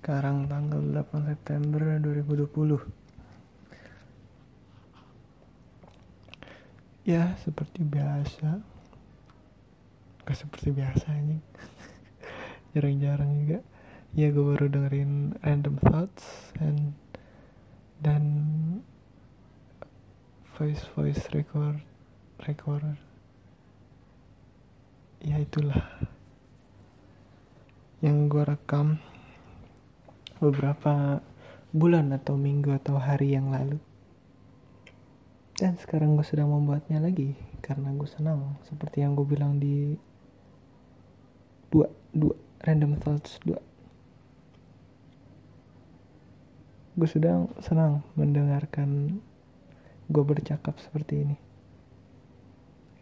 Sekarang tanggal 8 September 2020 Ya seperti biasa. Gak seperti biasa anjing. Jarang-jarang juga. Ya gue baru dengerin Random Thoughts and Dan Voice voice record Recorder. Ya itulah Yang gue rekam beberapa bulan atau minggu atau hari yang lalu. Dan sekarang gue sedang membuatnya lagi karena gue senang seperti yang gue bilang di dua dua random thoughts dua. Gue sedang senang mendengarkan gue bercakap seperti ini.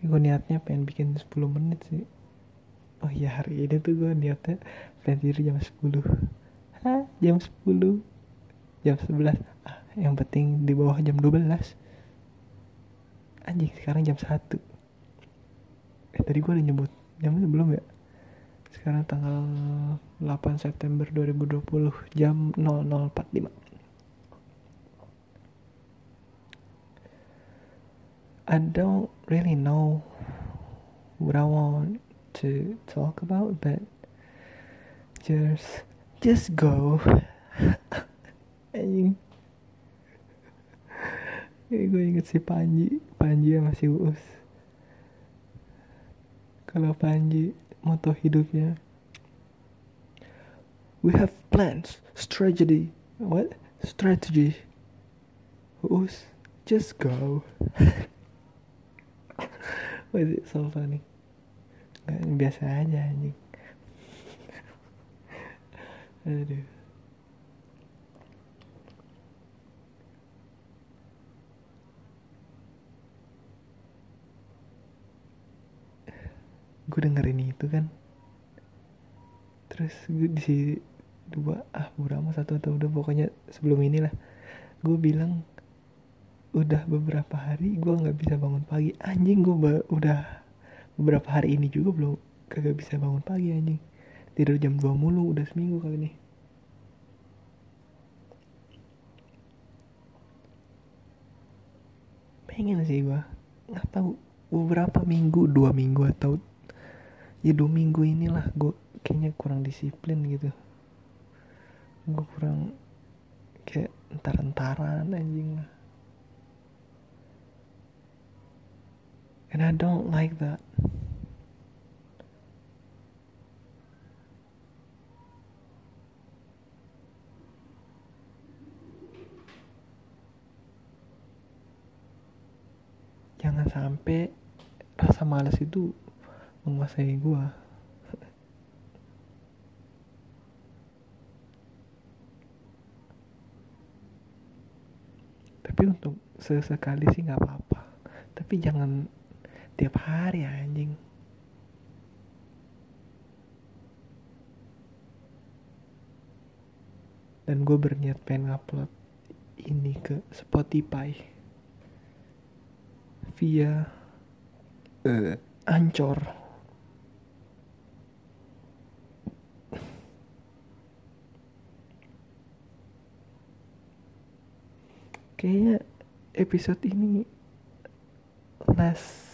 Gue niatnya pengen bikin 10 menit sih. Oh iya hari ini tuh gue niatnya pengen tidur jam 10 Hah, jam 10 jam 11 ah, yang penting di bawah jam 12 anjing sekarang jam 1 eh tadi gue udah nyebut. Jamnya belum ya? Sekarang tanggal 8 September 2020 jam 0045 I don't really know what I want to talk about but just just go. Anjing. Ya, gue inget si Panji. Panji yang masih Uus. Kalau Panji moto hidupnya. We have plans. Strategy. What? Strategy. Uus just go. Was it so funny. Gak, biasa aja anjing Aduh. Gue dengerin itu kan. Terus gue di dua ah berapa satu atau udah pokoknya sebelum inilah gue bilang udah beberapa hari gue nggak bisa bangun pagi anjing gue udah beberapa hari ini juga belum kagak bisa bangun pagi anjing tidur jam 2 mulu udah seminggu kali ini. Pengen sih gua. Nggak tahu beberapa minggu dua minggu atau ya dua minggu inilah gue kayaknya kurang disiplin gitu. Gue kurang kayak entar-entaran anjing. Lah and I don't like that jangan sampai rasa malas itu menguasai gue tapi untuk sesekali sih nggak apa-apa. Tapi jangan tiap hari anjing. Dan gue berniat pengen upload ini ke Spotify via uh, Ancor. Kayaknya episode ini less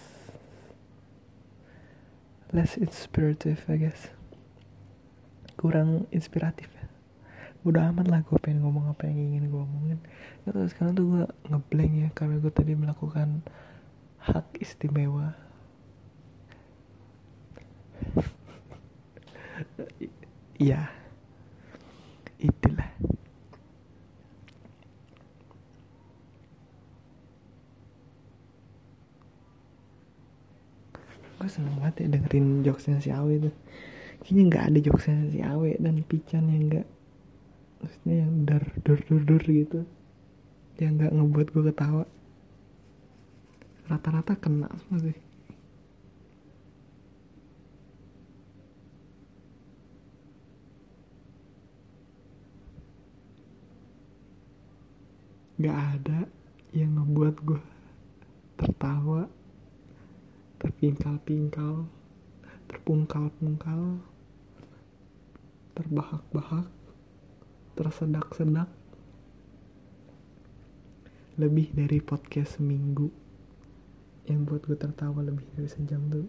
less inspirative I guess. Kurang inspiratif ya. Udah amat lah gue pengen ngomong apa yang ingin gue omongin. Nah, sekarang tuh gue ngeblank ya karena gue tadi melakukan hak istimewa. Iya Itulah. Gue seneng banget ya dengerin jokesnya si Awe tuh. Kayaknya gak ada jokesnya si Awe dan Pican yang gak Maksudnya yang dar dur dur dur gitu. Yang gak ngebuat gue ketawa rata-rata kena semua sih. Gak ada yang ngebuat gue tertawa terpingkal-pingkal terpungkal-pungkal terbahak-bahak tersedak-sedak. Lebih dari podcast seminggu yang buat gue tertawa lebih dari sejam tuh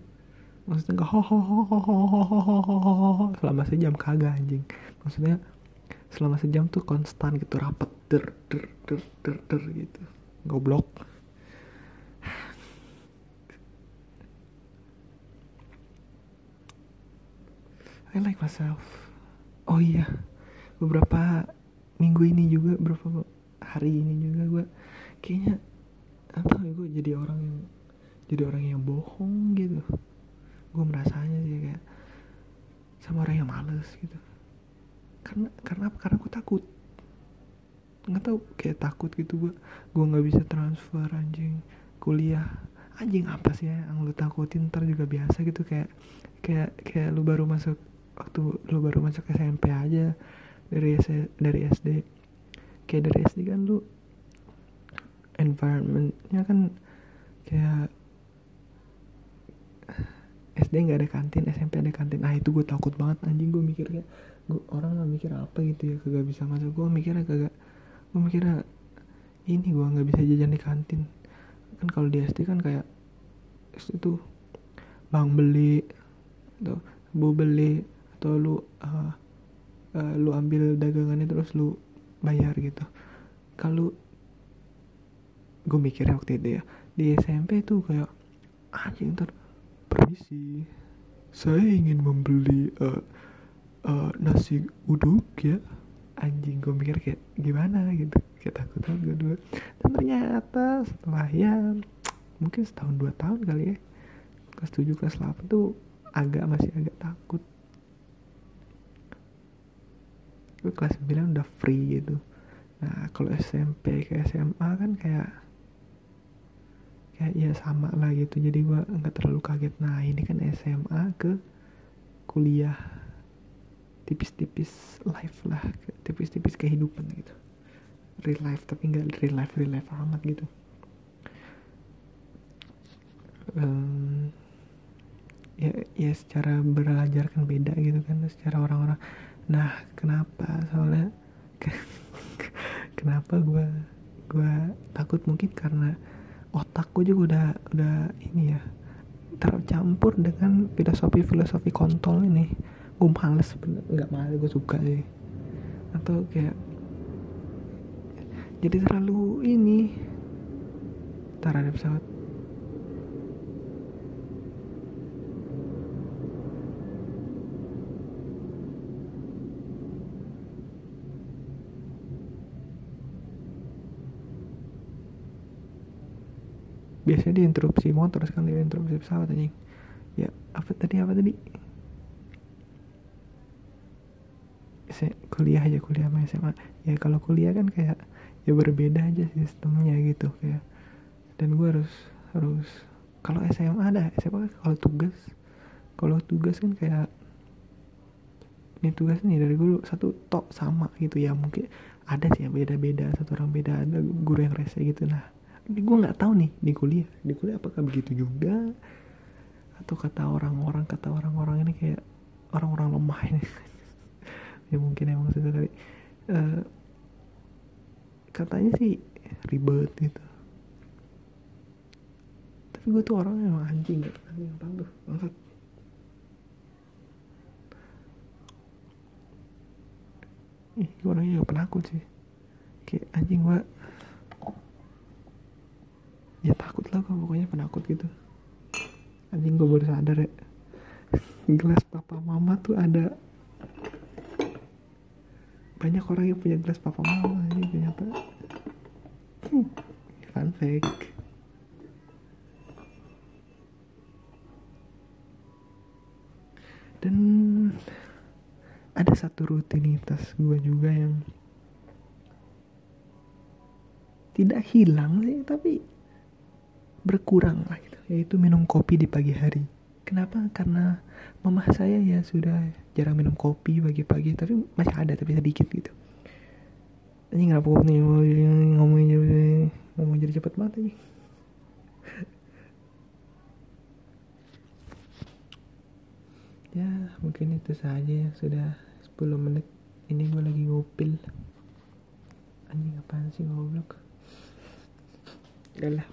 maksudnya gak ho ho ho ho ho ho ho ho ho ho selama sejam kagak anjing maksudnya selama sejam tuh konstan gitu rapet der der der der der gitu goblok I like myself oh iya beberapa minggu ini juga beberapa hari ini juga gue kayaknya apa ya gue jadi orang yang jadi orang yang bohong gitu. Gue merasanya sih kayak sama orang yang males gitu. Karena karena karena gue takut. Nggak tahu kayak takut gitu gue gue nggak bisa transfer anjing. Kuliah. Anjing apa sih ya yang lu takutin? Ntar juga biasa gitu kayak kayak kayak lu baru masuk waktu lu baru masuk SMP aja dari S dari SD kayak dari SD kan lu environmentnya kan kayak SD nggak ada kantin SMP ada kantin. Ah itu gue takut banget anjing. Gue mikir kayak gue orang nggak mikir apa gitu ya kagak bisa masuk. Gue mikirnya kagak gue mikirnya ini gue nggak bisa jajan di kantin. Kan kalau di SD kan kayak itu bang beli atau bu beli atau lu uh, uh, lu ambil dagangannya terus lu bayar gitu. Kalau gue mikirnya waktu itu ya di SMP tuh kayak anjing ntar permisi saya ingin membeli uh, uh, nasi uduk ya. Anjing gue mikir kayak gimana gitu. Kayak takut gue dulu. Dan ternyata setelah ya mungkin setahun dua tahun kali ya kelas tujuh kelas delapan tuh agak masih agak takut. Gue kelas 9 udah free gitu. Nah kalau SMP ke SMA kan kayak kayak ya sama lah gitu. Jadi gue nggak terlalu kaget. Nah ini kan SMA ke kuliah tipis-tipis life lah tipis-tipis kehidupan gitu. Real life tapi nggak real life real life amat gitu. Um, ya ya secara belajar kan beda gitu kan secara orang-orang. Nah kenapa? Soalnya kenapa gue gue takut? Mungkin karena otak gue juga udah udah ini ya tercampur dengan filosofi filosofi kontol ini. Gue males nggak males gue suka sih. Atau kayak jadi terlalu ini tar ada pesawat biasanya diinterupsi motor sekali diinterupsi pesawat anjing. Ya apa tadi apa tadi? Saya kuliah aja kuliah sama SMA ya kalau kuliah kan kayak ya berbeda aja sistemnya gitu kayak. Dan gue harus harus kalau SMA ada SMA kalau tugas. Kalau tugas kan kayak ini tugas nih dari guru satu tok sama gitu ya mungkin ada sih yang beda-beda satu orang beda ada guru yang rese gitu nah ini gue nggak tahu nih di kuliah. Di kuliah apakah begitu juga? Atau kata orang-orang kata orang-orang ini kayak orang-orang lemah ini? Ya mungkin emang sudah kali uh, katanya sih ribet gitu. Tapi gue tuh orangnya emang anjing gak anjing apa tuh bangsat. Ih gue orangnya gak penakut sih. Kayak anjing gue lah gue pokoknya penakut gitu. Anjing gue baru sadar ya. Gelas papa mama tuh ada. Banyak orang yang punya gelas papa mama ini ternyata. Hmm, fun fact. Dan ada satu rutinitas gue juga yang tidak hilang sih tapi berkurang lah gitu. Yaitu minum kopi di pagi hari. Kenapa? Karena mama saya ya sudah jarang minum kopi pagi-pagi tapi masih ada tapi sedikit gitu. Ini nggak gue nih ngomongin jadi ngomong jadi cepet banget ini. Ya mungkin itu saja ya. Sudah 10 menit. Ini gue lagi ngupil. Anjing apaan sih goblok? Udah lah